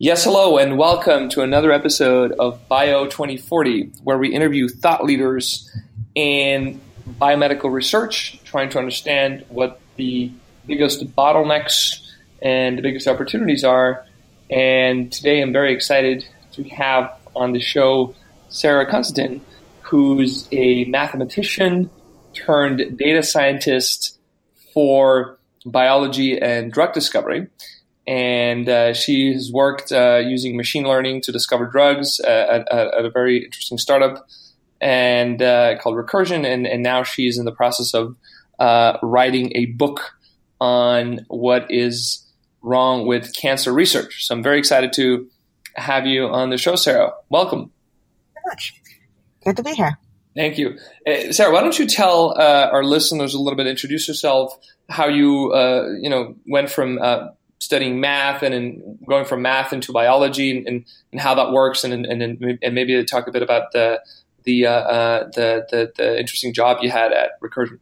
Yes, hello, and welcome to another episode of Bio 2040, where we interview thought leaders in biomedical research, trying to understand what the biggest bottlenecks and the biggest opportunities are. And today I'm very excited to have on the show Sarah Constantin, who's a mathematician turned data scientist for biology and drug discovery and uh, she has worked uh, using machine learning to discover drugs at, at, at a very interesting startup and uh, called Recursion, and, and, now she's in the process of uh, writing a book on what is wrong with cancer research. So I'm very excited to have you on the show, Sarah. Welcome. Much. Good to be here. Thank you, uh, Sarah. Why don't you tell uh, our listeners a little bit, introduce yourself, how you you know went from studying math and in going from math into biology and, and how that works and, and, and maybe talk a bit about the the, uh, uh, the, the, the interesting job you had at Recursion.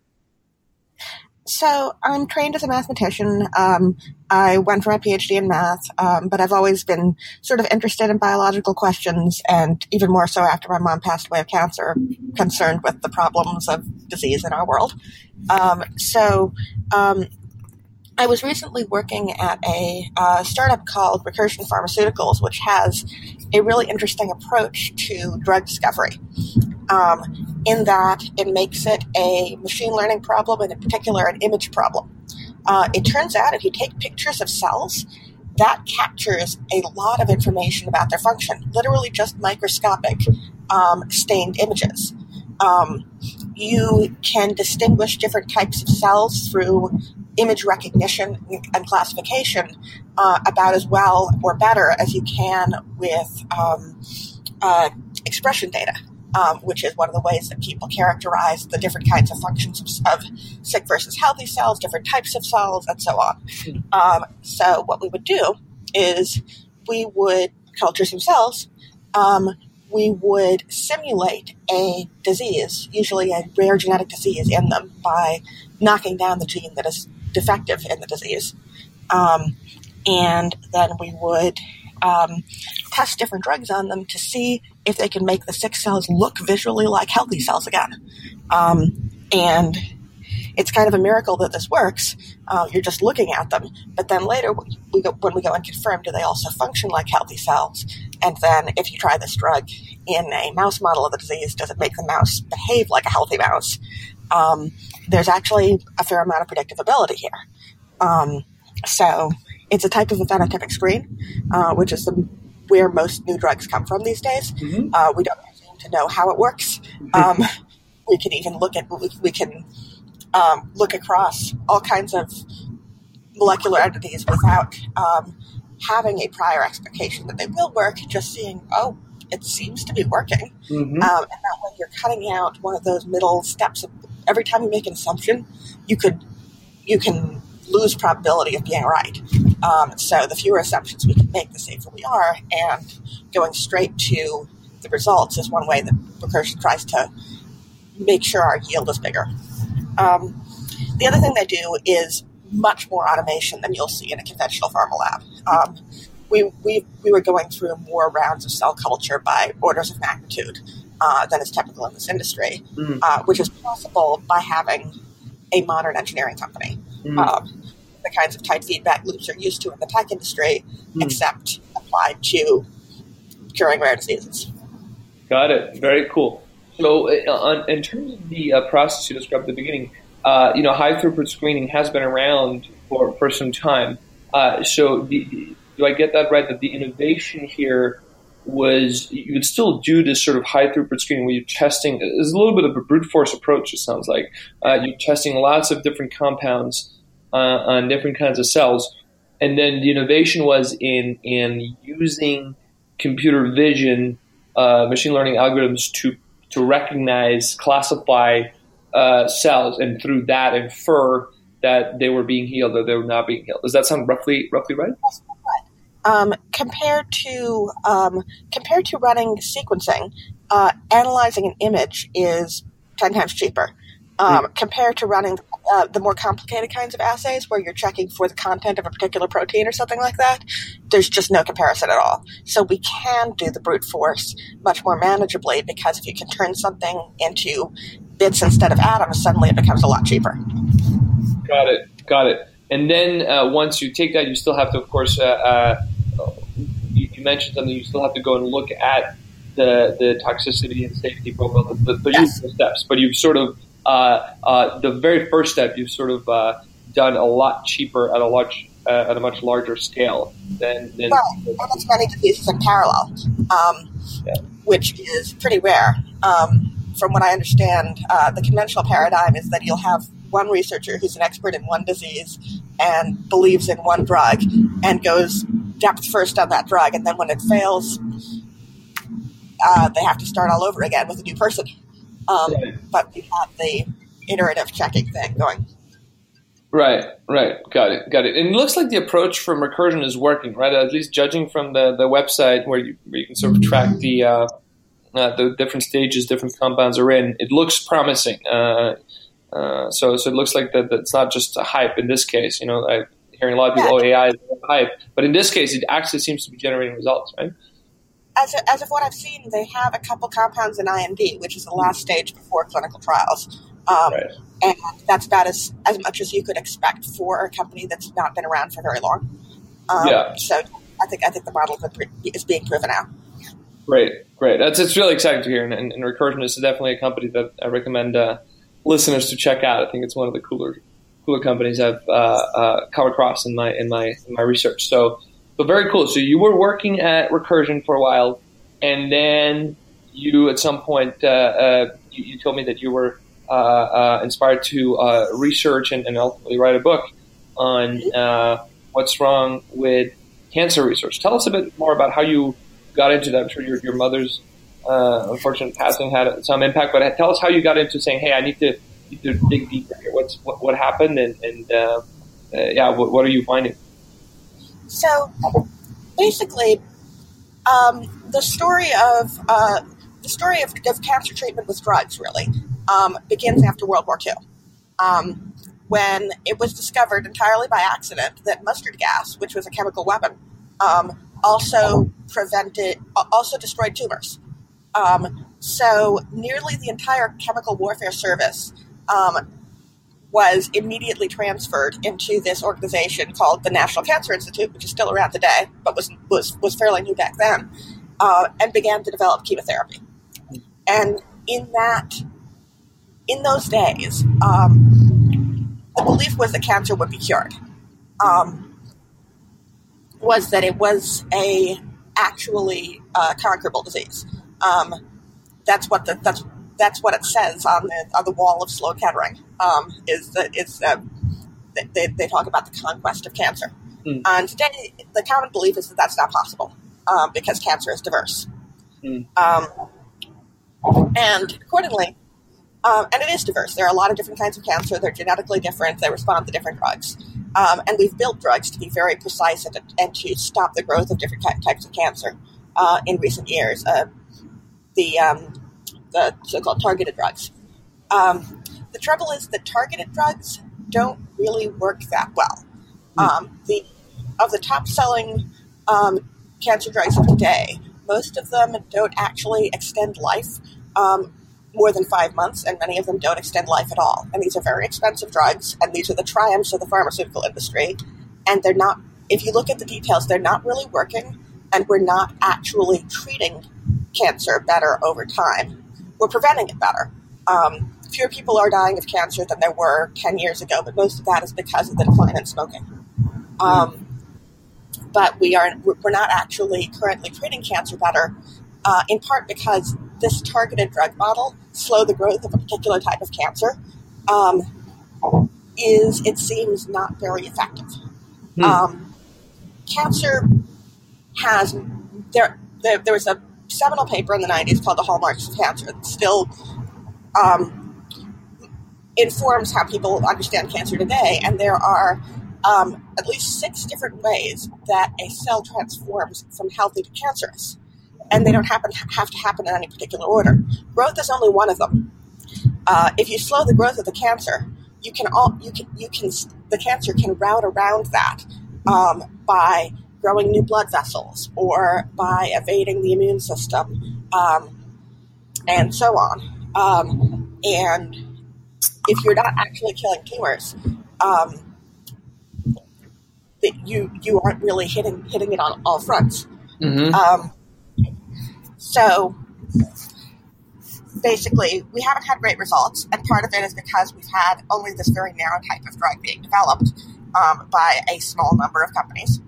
So I'm trained as a mathematician. Um, I went for my PhD in math, um, but I've always been sort of interested in biological questions, and even more so after my mom passed away of cancer, concerned with the problems of disease in our world. Um, so um, I was recently working at a uh, startup called Recursion Pharmaceuticals, which has a really interesting approach to drug discovery. Um, in that it makes it a machine learning problem, and in particular, an image problem. Uh, it turns out if you take pictures of cells, that captures a lot of information about their function, literally just microscopic um, stained images. Um, you can distinguish different types of cells through image recognition and classification uh, about as well or better as you can with um, uh, expression data. Um, which is one of the ways that people characterize the different kinds of functions of, of sick versus healthy cells, different types of cells, and so on. Um, so, what we would do is we would cultures themselves. Um, we would simulate a disease, usually a rare genetic disease, in them by knocking down the gene that is defective in the disease. Um, and then we would um, test different drugs on them to see if they can make the sick cells look visually like healthy cells again. Um, and it's kind of a miracle that this works. Uh, you're just looking at them, but then later we go, when we go and confirm, do they also function like healthy cells? And then if you try this drug in a mouse model of the disease, does it make the mouse behave like a healthy mouse? Um, there's actually a fair amount of predictive ability here. Um, so it's a type of a phenotypic screen, uh, which is the, where most new drugs come from these days. Mm-hmm. Uh, we don't seem to know how it works. Um, we can even look at we, we can um, look across all kinds of molecular entities without um, having a prior expectation that they will work. Just seeing, oh, it seems to be working, mm-hmm. um, and that way you're cutting out one of those middle steps of every time you make an assumption, you could you can lose probability of being right. Um, so the fewer assumptions we can make, the safer we are. And going straight to the results is one way that recursion tries to make sure our yield is bigger. Um, the other thing they do is much more automation than you'll see in a conventional pharma lab. Um, we, we, we were going through more rounds of cell culture by orders of magnitude uh, than is typical in this industry, mm. uh, which is possible by having a modern engineering company. Mm. Um, the kinds of tight feedback loops you're used to in the tech industry, mm. except applied to curing rare diseases. Got it. Very cool. So, uh, on, in terms of the uh, process you described at the beginning, uh, you know, high throughput screening has been around for, for some time. Uh, so, the, do I get that right? That the innovation here was you would still do this sort of high throughput screening where you're testing. It's a little bit of a brute force approach. It sounds like uh, you're testing lots of different compounds uh, on different kinds of cells, and then the innovation was in in using computer vision, uh, machine learning algorithms to to recognize, classify uh, cells, and through that infer that they were being healed or they were not being healed. Does that sound roughly roughly right? Um, compared to um, compared to running sequencing, uh, analyzing an image is ten times cheaper. um, mm. compared to running uh, the more complicated kinds of assays where you're checking for the content of a particular protein or something like that. There's just no comparison at all. So we can do the brute force much more manageably because if you can turn something into bits instead of atoms, suddenly it becomes a lot cheaper. Got it. Got it. And then uh, once you take that, you still have to, of course, uh, uh, you, you, mentioned something. You still have to go and look at the the toxicity and safety profile, the, the yes. steps. But you've sort of uh, uh, the very first step you've sort of uh, done a lot cheaper at a large at a much larger scale than. than well, almost many diseases in parallel, um, yeah. which is pretty rare. Um, from what I understand, the conventional paradigm is that you'll have one researcher who's an expert in one disease and believes in one drug and goes depth first on that drug, and then when it fails, uh, they have to start all over again with a new person. Um, but we have the iterative checking thing going. Right, right, got it, got it. And it looks like the approach from Recursion is working, right? At least judging from the, the website where you, where you can sort of track the uh, uh, the different stages different compounds are in, it looks promising. Uh, uh, so, so it looks like that, it's not just a hype in this case. You know, I'm hearing a lot of people, yeah. oh, AI is hype, but in this case, it actually seems to be generating results, right? As, of, as of what I've seen, they have a couple compounds in IND, which is the last stage before clinical trials. Um, right. And that's about as, as much as you could expect for a company that's not been around for very long. Um, yeah. So I think I think the model is being proven out. Great, great. That's it's really exciting to hear, and, and, and Recursion is definitely a company that I recommend uh, listeners to check out. I think it's one of the cooler cooler companies I've uh, uh, come across in my in my in my research. So, so very cool. So you were working at Recursion for a while, and then you at some point uh, you, you, told me that you were uh, uh, inspired to research and, and, ultimately write a book on what's wrong with cancer research. Tell us a bit more about how you got into that. I'm sure your, your mother's uh, unfortunate passing had some impact. But tell us how you got into saying, "Hey, I need to, to dig deeper here. What's what, what happened?" And, and uh, uh, yeah, what, what, are you finding? So, basically, um, the story of uh, the story of, of, cancer treatment with drugs really um, begins after World War II, um, when it was discovered entirely by accident that mustard gas, which was a chemical weapon, um, also prevented, also destroyed tumors. Um, so nearly the entire chemical warfare service um, was immediately transferred into this organization called the National Cancer Institute, which is still around today, but was was, was fairly new back then, uh, and began to develop chemotherapy. And in that, in those days, um, the belief was that cancer would be cured. Um, was that it was a actually uh, conquerable disease. Um, that's what the, that's that's what it says on the on the wall of Sloan Kettering. Um, is that it's uh, they, they talk about the conquest of cancer. Mm. And today, the common belief is that that's not possible um, because cancer is diverse. Mm. and accordingly, um, and it is diverse. There are a lot of different kinds of cancer. They're genetically different. They respond to different drugs. Um, and we've built drugs to be very precise and to, and to stop the growth of different types of cancer uh, in recent years. Uh, the um, the so-called targeted drugs. Um, the trouble is that targeted drugs don't really work that well. Hmm. Um, the of the top-selling um, cancer drugs of today, most of them don't actually extend life um, more than five months, and many of them don't extend life at all. And these are very expensive drugs, and these are the triumphs of the pharmaceutical industry. And they're not. If you look at the details, they're not really working, and we're not actually treating cancer better over time. We're preventing it better. Um, fewer people are dying of cancer than there were 10 years ago, but most of that is because of the decline in smoking. Um, but we are we're not actually currently treating cancer better, uh, in part because this targeted drug model slow the growth of a particular type of cancer um, is it seems not very effective. Hmm. Um, cancer has there, there there was a seminal paper in the 90s called The Hallmarks of Cancer. It still um, informs how people understand cancer today, and there are um, at least six different ways that a cell transforms from healthy to cancerous, and they don't happen have to happen in any particular order. Growth is only one of them. Uh, if you slow the growth of the cancer, you can all you can you can the cancer can route around that um, by growing new blood vessels or by evading the immune system um, and so on. Um, and if you're not actually killing tumors, um, you you aren't really hitting hitting it on all fronts. Mm-hmm. Um, so basically, we haven't had great results, and part of it is because we've had only this very narrow type of drug being developed um, by a small number of companies.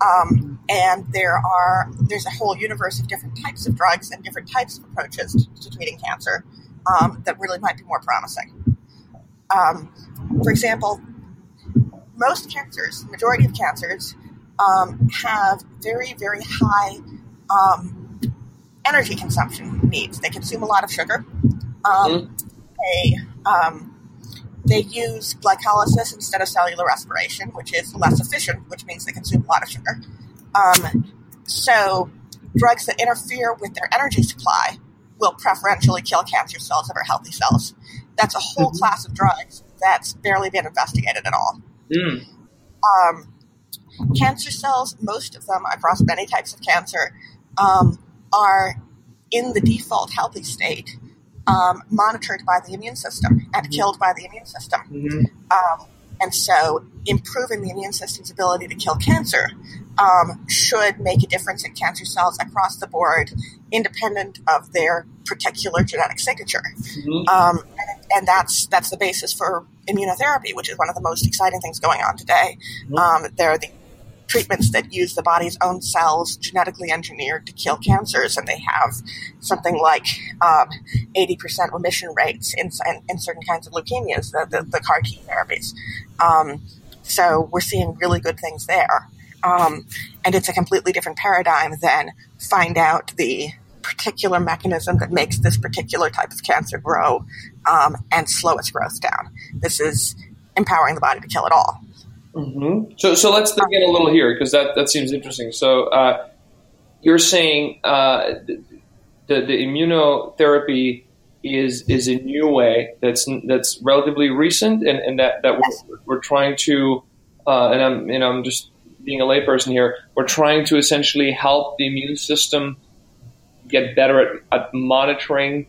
Um, and there are there's a whole universe of different types of drugs and different types of approaches to, to treating cancer um, that really might be more promising. Um, for example, most cancers, majority of cancers, um, have very very high um, energy consumption needs. They consume a lot of sugar. Um, they um, they use glycolysis instead of cellular respiration, which is less efficient, which means they consume a lot of sugar. Um, so, drugs that interfere with their energy supply will preferentially kill cancer cells over healthy cells. That's a whole mm-hmm. class of drugs that's barely been investigated at all. Mm. Um, cancer cells, most of them across many types of cancer, um, are in the default healthy state um, monitored by the immune system and mm-hmm. killed by the immune system. Mm-hmm. Um, and so, improving the immune system's ability to kill cancer um, should make a difference in cancer cells across the board, independent of their particular genetic signature. Mm-hmm. Um, and, and, that's that's the basis for immunotherapy, which is one of the most exciting things going on today. Mm-hmm. Um, there are the treatments that use the body's own cells genetically engineered to kill cancers, and they have something like um, 80% remission rates in, in, in, certain kinds of leukemias, the, the, the CAR T therapies. Um, so we're seeing really good things there. Um, and it's a completely different paradigm than find out the particular mechanism that makes this particular type of cancer grow um, and slow its growth down. This is empowering the body to kill it all. Mm-hmm. So, so let's dig in a little here because that, that seems interesting. So, uh, you're saying uh, the, the immunotherapy is is a new way that's that's relatively recent, and, and that, that we're, we're trying to, uh, and I'm you know I'm just being a layperson here. We're trying to essentially help the immune system get better at, at monitoring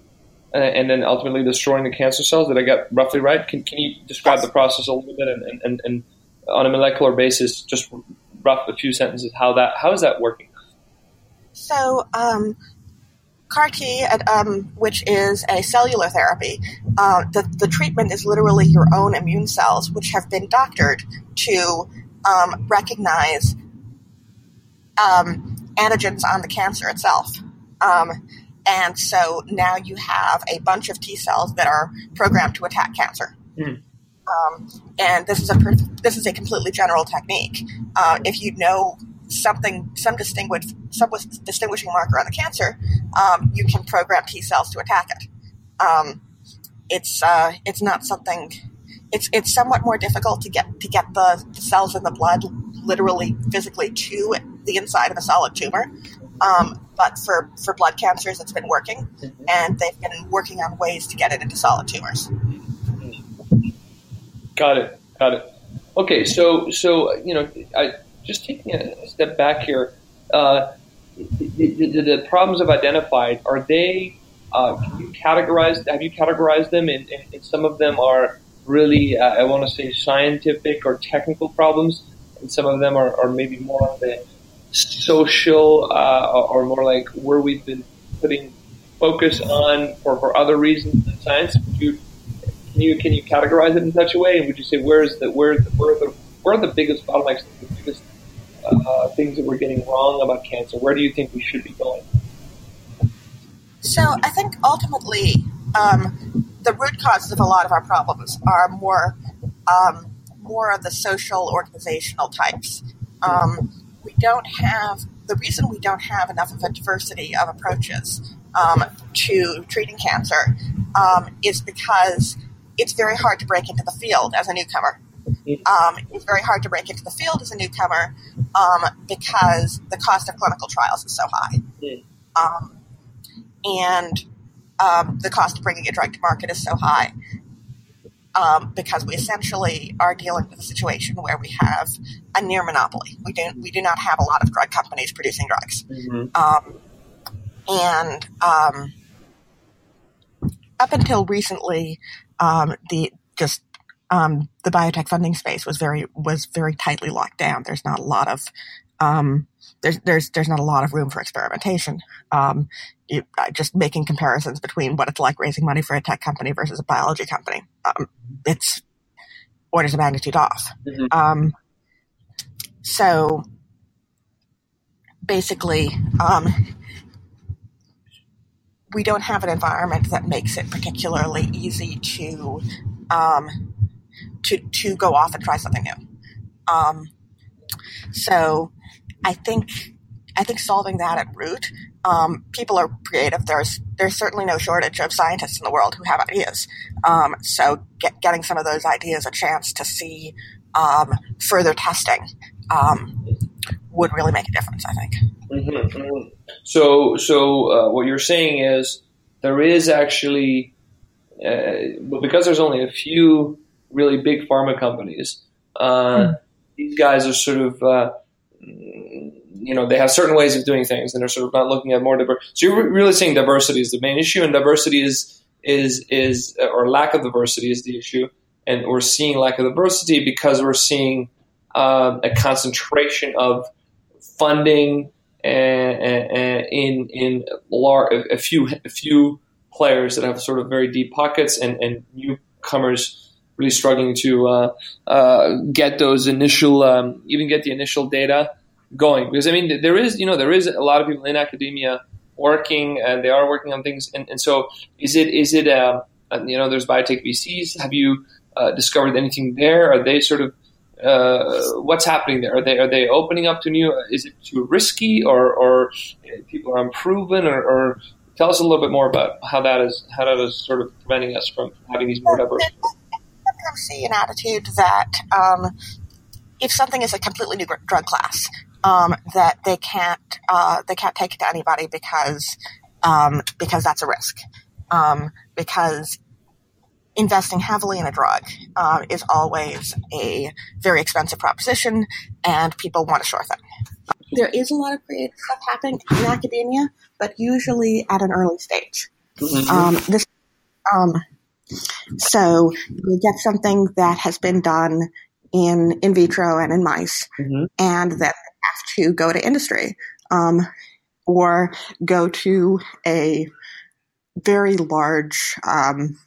uh, and then ultimately destroying the cancer cells. Did I get roughly right? Can, can you describe the process a little bit and, and, and on a molecular basis, just rough a few sentences, how that how is that working? So, um, CAR T, um, which is a cellular therapy, uh, the the treatment is literally your own immune cells, which have been doctored to um, recognize um, antigens on the cancer itself. Um, and so now you have a bunch of T cells that are programmed to attack cancer. Mm. Um, and this is a this is a completely general technique. Uh, if you know something, some distinguished some distinguishing marker on the cancer, um, you can program T cells to attack it. Um, it's uh, it's not something. It's it's somewhat more difficult to get to get the cells in the blood literally physically to the inside of a solid tumor. Um, but for, for blood cancers, it's been working, and they've been working on ways to get it into solid tumors. Got it. Got it. Okay, so so you know, I, just taking a step back here, uh, the, the, the, problems I've identified are they? Uh, can you categorize? Have you categorized them? And, and some of them are really, uh, I want to say, scientific or technical problems, and some of them are, are maybe more on the social uh, or more like where we've been putting focus on for, for other reasons than science. Would you can you can you categorize it in such a way? And would you say where's the where where are the where are the biggest bottlenecks, the biggest uh, things that we're getting wrong about cancer? Where do you think we should be going? So I think ultimately um, the root causes of a lot of our problems are more um, more of the social organizational types. Um, we don't have the reason we don't have enough of a diversity of approaches um, to treating cancer um, is because it's very hard to break into the field as a newcomer. Um, it's very hard to break into the field as a newcomer um, because the cost of clinical trials is so high. Um, and um, the cost of bringing a drug to market is so high. Um, because we essentially are dealing with a situation where we have a near monopoly. We don't we do not have a lot of drug companies producing drugs, mm-hmm. um, and um, up until recently, um, the just um, the biotech funding space was very was very tightly locked down. There's not a lot of um, there's there's there's not a lot of room for experimentation. Um, you, uh, just making comparisons between what it's like raising money for a tech company versus a biology company, um, it's orders of magnitude off. Mm-hmm. Um, so basically, um, we don't have an environment that makes it particularly easy to um, to to go off and try something new. Um, so I think I think solving that at root. Um, people are creative. There's there's certainly no shortage of scientists in the world who have ideas. Um, so get, getting some of those ideas a chance to see um, further testing um, would really make a difference. I think. Mm-hmm, mm-hmm. So so uh, what you're saying is there is actually uh, because there's only a few really big pharma companies. Uh, mm. These guys are sort of uh, you know they have certain ways of doing things and they're sort of not looking at more diverse. So you're really saying diversity is the main issue, and diversity is is is or lack of diversity is the issue, and we're seeing lack of diversity because we're seeing uh, a concentration of funding in in a few a few players that have sort of very deep pockets and, and newcomers really struggling to uh, uh, get those initial um, even get the initial data going. Because I mean there is you know there is a lot of people in academia working and they are working on things. And, and so is it is it uh, you know there's biotech VCs have you uh, discovered anything there? Are they sort of uh, what's happening there are they are they opening up to new is it too risky or or people are unproven or, or tell us a little bit more about how that is how that is sort of preventing us from having these more diverse I sometimes see an attitude that um, if something is a completely new drug class um, that they can't uh, they can't take it to anybody because um, because that's a risk. Um, because investing heavily in a drug uh, is always a very expensive proposition, and people want a sure thing. There is a lot of creative stuff happening in academia, but usually at an early stage. Mm-hmm. Um, this, um, so you get something that has been done in in vitro and in mice, mm-hmm. and then have to go to industry um, or go to a very large um,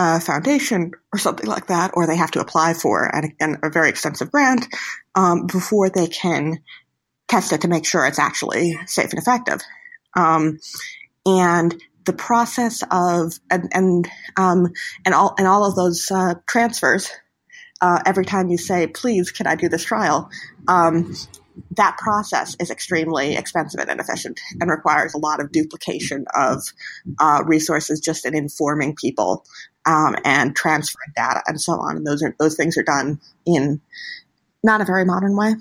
uh, foundation or something like that, or they have to apply for an, an, a very extensive grant um, before they can test it to make sure it's actually safe and effective. Um, and the process of and and um, and all and all of those uh, transfers uh, every time you say, please, can I do this trial? Um, that process is extremely expensive and inefficient and requires a lot of duplication of uh, resources just in informing people um, and transferring data and so on. And those are those things are done in not a very modern way,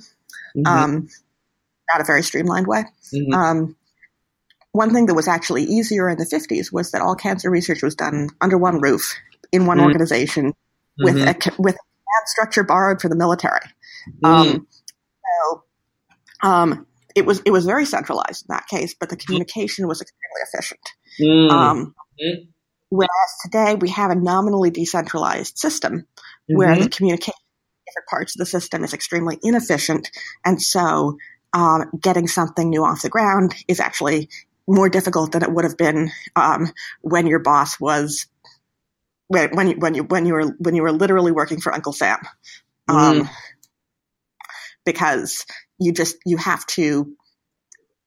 mm-hmm. um, not a very streamlined way. Mm-hmm. Um, one thing that was actually easier in the 50s was that all cancer research was done under one roof in one mm-hmm. organization with mm-hmm. a with structure borrowed from the military. Mm. Um, so, um, it was it was very centralized in that case, but the communication was extremely efficient. Whereas today we have a nominally decentralized system mm-hmm. where the communication different parts of the system is extremely inefficient, and so um, getting something new off the ground is actually more difficult than it would have been um, when your boss was when you when you when you were when you were literally working for Uncle Sam, um, mm. because you just you have to,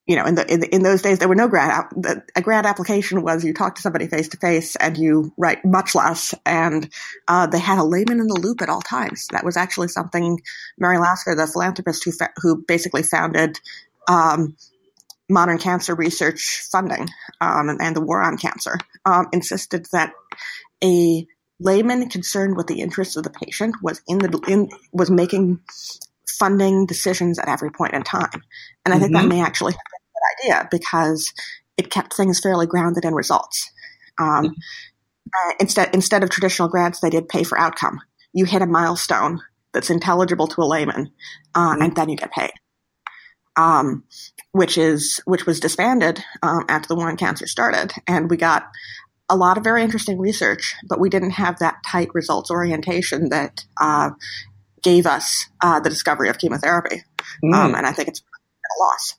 you know, in the, in, the, in those days there were no grant. A grant application was you talk to somebody face to face and you write much less, and uh, they had a layman in the loop at all times. That was actually something Mary Lasker, the philanthropist who fa- who basically founded. Um, modern cancer research funding um, and, and, the war on cancer um, insisted that a layman concerned with the interests of the patient was in the in, was making funding decisions at every point in time. And I think mm-hmm. that may actually good idea because it kept things fairly grounded in results. Um, mm-hmm. uh, instead, instead of traditional grants, they did pay for outcome. You hit a milestone that's intelligible to a layman, uh, mm-hmm. and then you get paid. Um, which is which was disbanded um, after the war on cancer started, and we got a lot of very interesting research, but we didn't have that tight results orientation that uh, gave us uh, the discovery of chemotherapy. Mm. Um, and I think it's a loss.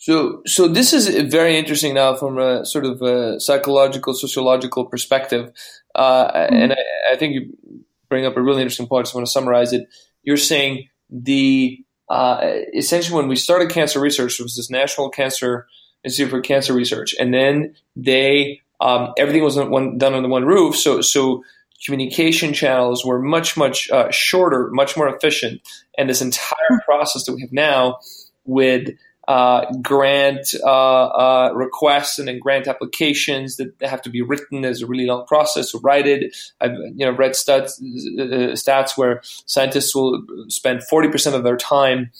So, so this is very interesting now from a sort of a psychological, sociological perspective, uh, mm. and I, I, think you bring up a really interesting point. So, I want to summarize it. You're saying the uh, essentially when we started cancer research, there was this National Cancer Institute for Cancer Research, and then they um, everything was one, done under one roof. So, so communication channels were much, much uh, shorter, much more efficient. And this entire process that we have now with grant uh, uh requests and then grant applications that have to be written as a really long process to write it. I've you know read stats, uh, stats where scientists will spend forty percent of their time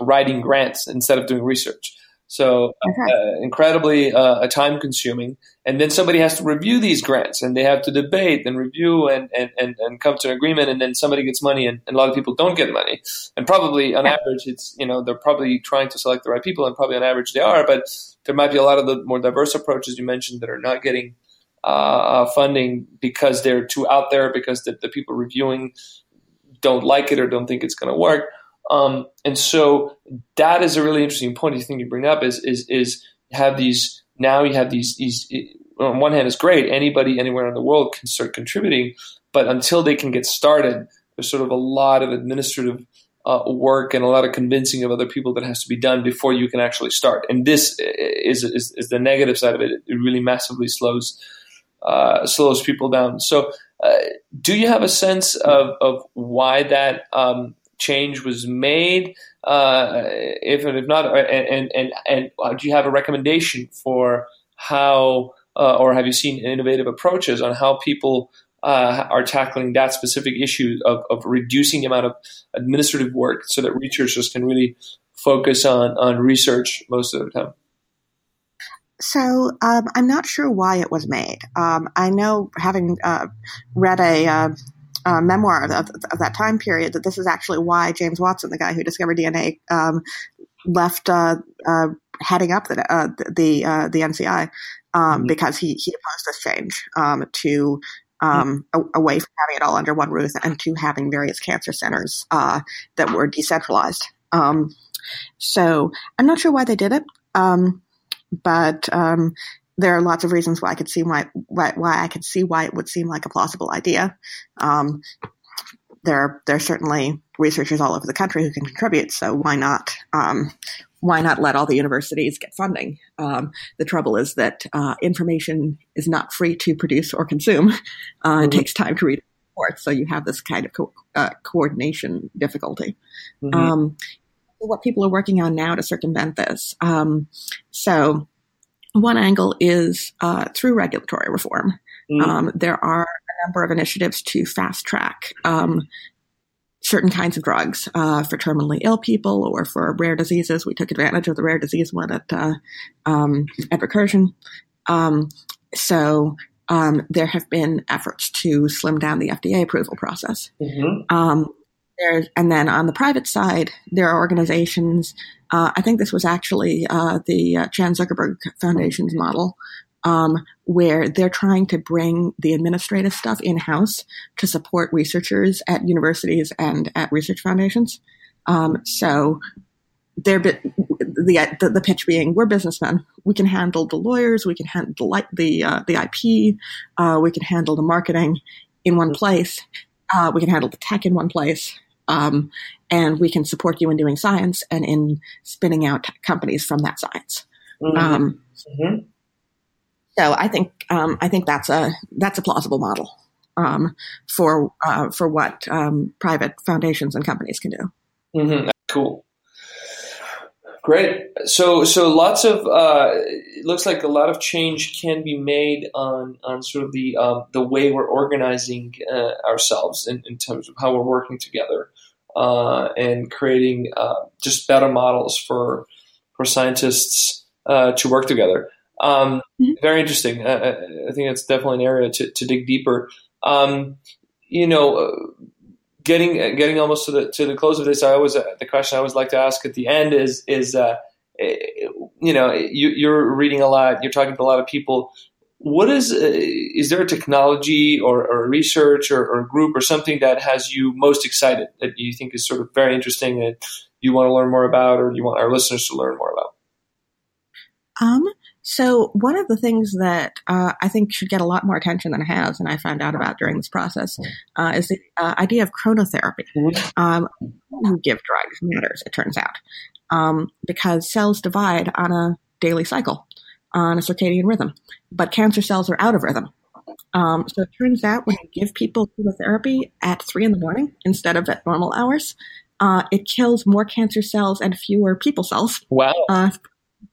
writing grants instead of doing research. So okay. uh, incredibly uh, time consuming. And then somebody has to review these grants and they have to debate and review and, and, and, and come to an agreement. And then somebody gets money and, and, a lot of people don't get money. And probably on yeah. average, it's, you know, they're probably trying to select the right people and probably on average they are, but there might be a lot of the more diverse approaches you mentioned that are not getting uh, funding because they're too out there because the, the people reviewing don't like it or don't think it's going to work. Um, and so that is a really interesting point. You think you bring up is is is have these now you have these these on one hand it's great anybody anywhere in the world can start contributing, but until they can get started, there's sort of a lot of administrative uh, work and a lot of convincing of other people that has to be done before you can actually start. And this is is, is the negative side of it. It really massively slows uh, slows people down. So. Uh, do you have a sense of, of why that um, change was made? Uh, if if not, uh, and and and uh, do you have a recommendation for how, uh, or have you seen innovative approaches on how people uh, are tackling that specific issue of, of reducing the amount of administrative work so that researchers can really focus on on research most of the time? So um, I'm not sure why it was made. Um, I know, having uh, read a uh, uh, memoir of, of, of, that time period that this is actually why James Watson, the guy who discovered DNA, um, left uh, uh, heading up the uh, the uh, the NCI um, mm-hmm. because he he opposed this change um, to. Um, mm-hmm. away from having it all under one roof and to having various cancer centers uh, that were decentralized. Um, so I'm not sure why they did it, um, but there are lots of reasons why I could see why, why, why I could see why it would seem like a plausible idea. Um, there, there are certainly researchers all over the country who can contribute. So why not? Um, why not let all the universities get funding? Um, the trouble is that uh, information is not free to produce or consume. Uh, mm-hmm. It takes time to read reports, so you have this kind of co- uh, coordination difficulty. Mm-hmm. Um, what people are working on now to circumvent this. Um, so one angle is uh, through regulatory reform. Mm. Um, there are a number of initiatives to fast track um, certain kinds of drugs uh, for terminally ill people or for rare diseases. We took advantage of the rare disease one at uh, um, at Recursion. Um, so um, there have been efforts to slim down the FDA approval process. Mm-hmm. Um, and then on the private side, there are organizations uh, I think this was actually uh, the uh, Chan Zuckerberg Foundation's model, um, where they're trying to bring the administrative stuff in house to support researchers at universities and at research foundations. Um, so they're the, the, the pitch being we're businessmen. We can handle the lawyers, we can handle the the uh, the IP, uh, we can handle the marketing in one place. Uh, we can handle the tech in one place. Um, and we can support you in doing science and in spinning out companies from that science. Mm-hmm. Um, mm-hmm. So I think um, I think that's a that's a plausible model um, for uh, for what um, private foundations and companies can do. Mm-hmm. Cool. Great. So, so lots of uh, it looks like a lot of change can be made on on sort of the um, the way we're organizing uh, ourselves in, in, terms of how we're working together uh, and creating uh, just better models for for scientists uh, to work together. Um, mm-hmm. Very interesting. I, I, think it's definitely an area to, to dig deeper. Um, you know, uh, getting getting almost to the to the close of this, I always uh, the question I always like to ask at the end is is uh, you know you, you're reading a lot, you're talking to a lot of people. What is uh, is there a technology or, or research or, or, group or something that has you most excited that you think is sort of very interesting that you want to learn more about or you want our listeners to learn more about? Um so one of the things that uh, I think should get a lot more attention than it has, and I found out about during this process, uh, is the uh, idea of chronotherapy. Mm-hmm. Um, you give drugs matters, it turns out, um, because cells divide on a daily cycle on a circadian rhythm, but cancer cells are out of rhythm. Um, so it turns out when you give people chemotherapy at three in the morning instead of at normal hours, uh, it kills more cancer cells and fewer people cells. Wow. Uh,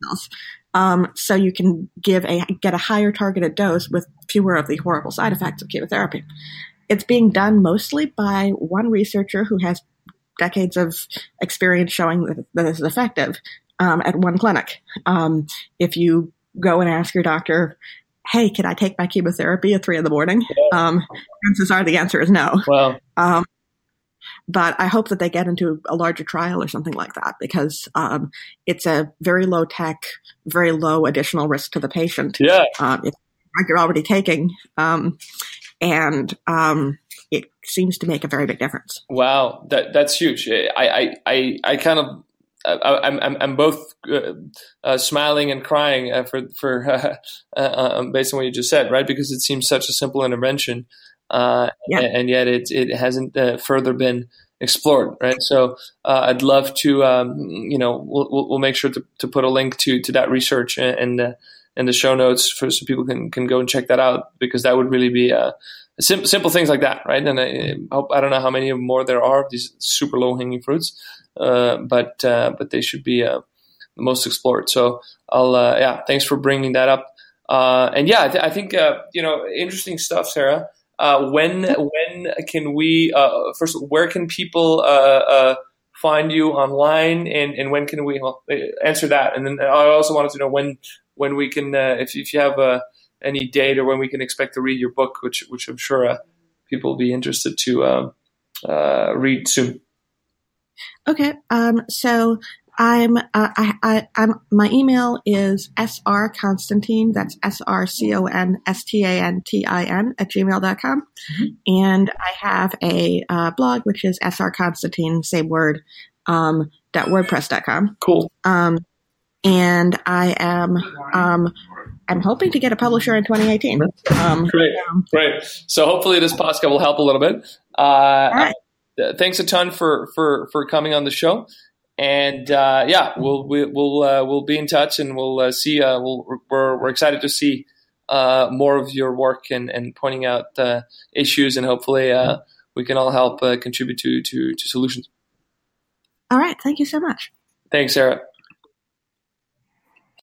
cells. Um, so you can give a get a higher targeted dose with fewer of the horrible side effects of chemotherapy. It's being done mostly by one researcher who has decades of experience showing that, this is effective um, at one clinic. Um, if you go and ask your doctor, hey, can I take my chemotherapy at three in the morning? Um, chances are the answer is no. Wow. But I hope that they get into a larger trial or something like that because um, it's a very low tech, very low additional risk to the patient. Yeah. Um, it's you're already taking. Um, and um, it seems to make a very big difference. Wow, that that's huge. I I I, I kind of I'm, I'm, I'm both uh, uh, smiling and crying uh, for for uh, uh, um, based on what you just said, right? Because it seems such a simple intervention, uh, yeah. and, yet it it hasn't further been explored, right? So I'd love to, um, you know, we'll, we'll make sure to, to put a link to to that research and and the show notes for so people can can go and check that out because that would really be simple, simple things like that, right? And I, I don't know how many more there are of these super low hanging fruits, uh, but uh, but they should be uh, the most explored. So I'll yeah, thanks for bringing that up. and yeah, I, th- I think you know interesting stuff, Sarah. When when can we first? Where can people find you online, and, and when can we answer that? And then I also wanted to know when when we can if if you have any date or when we can expect to read your book, which which I'm sure uh, people will be interested to um, uh, read soon. Okay, um, so I'm uh, I, I am my email is sr constantin that's s r c o n s t a n t i n at gmail.com mm-hmm. and I have a uh, blog which is sr constantin same word um, .wordpress.com. Cool. Um, and I am um, I'm hoping to get a publisher in 2018. Um, great, great. So hopefully this podcast will help a little bit. Uh, right. uh, thanks a ton for for for coming on the show, and uh, yeah, we'll we, will uh, we'll be in touch, and we'll uh, see. Uh, we'll, we're we're excited to see more of your work and and pointing out issues, and hopefully we can all help contribute to to to solutions. All right. Thank you so much. Thanks, Sarah.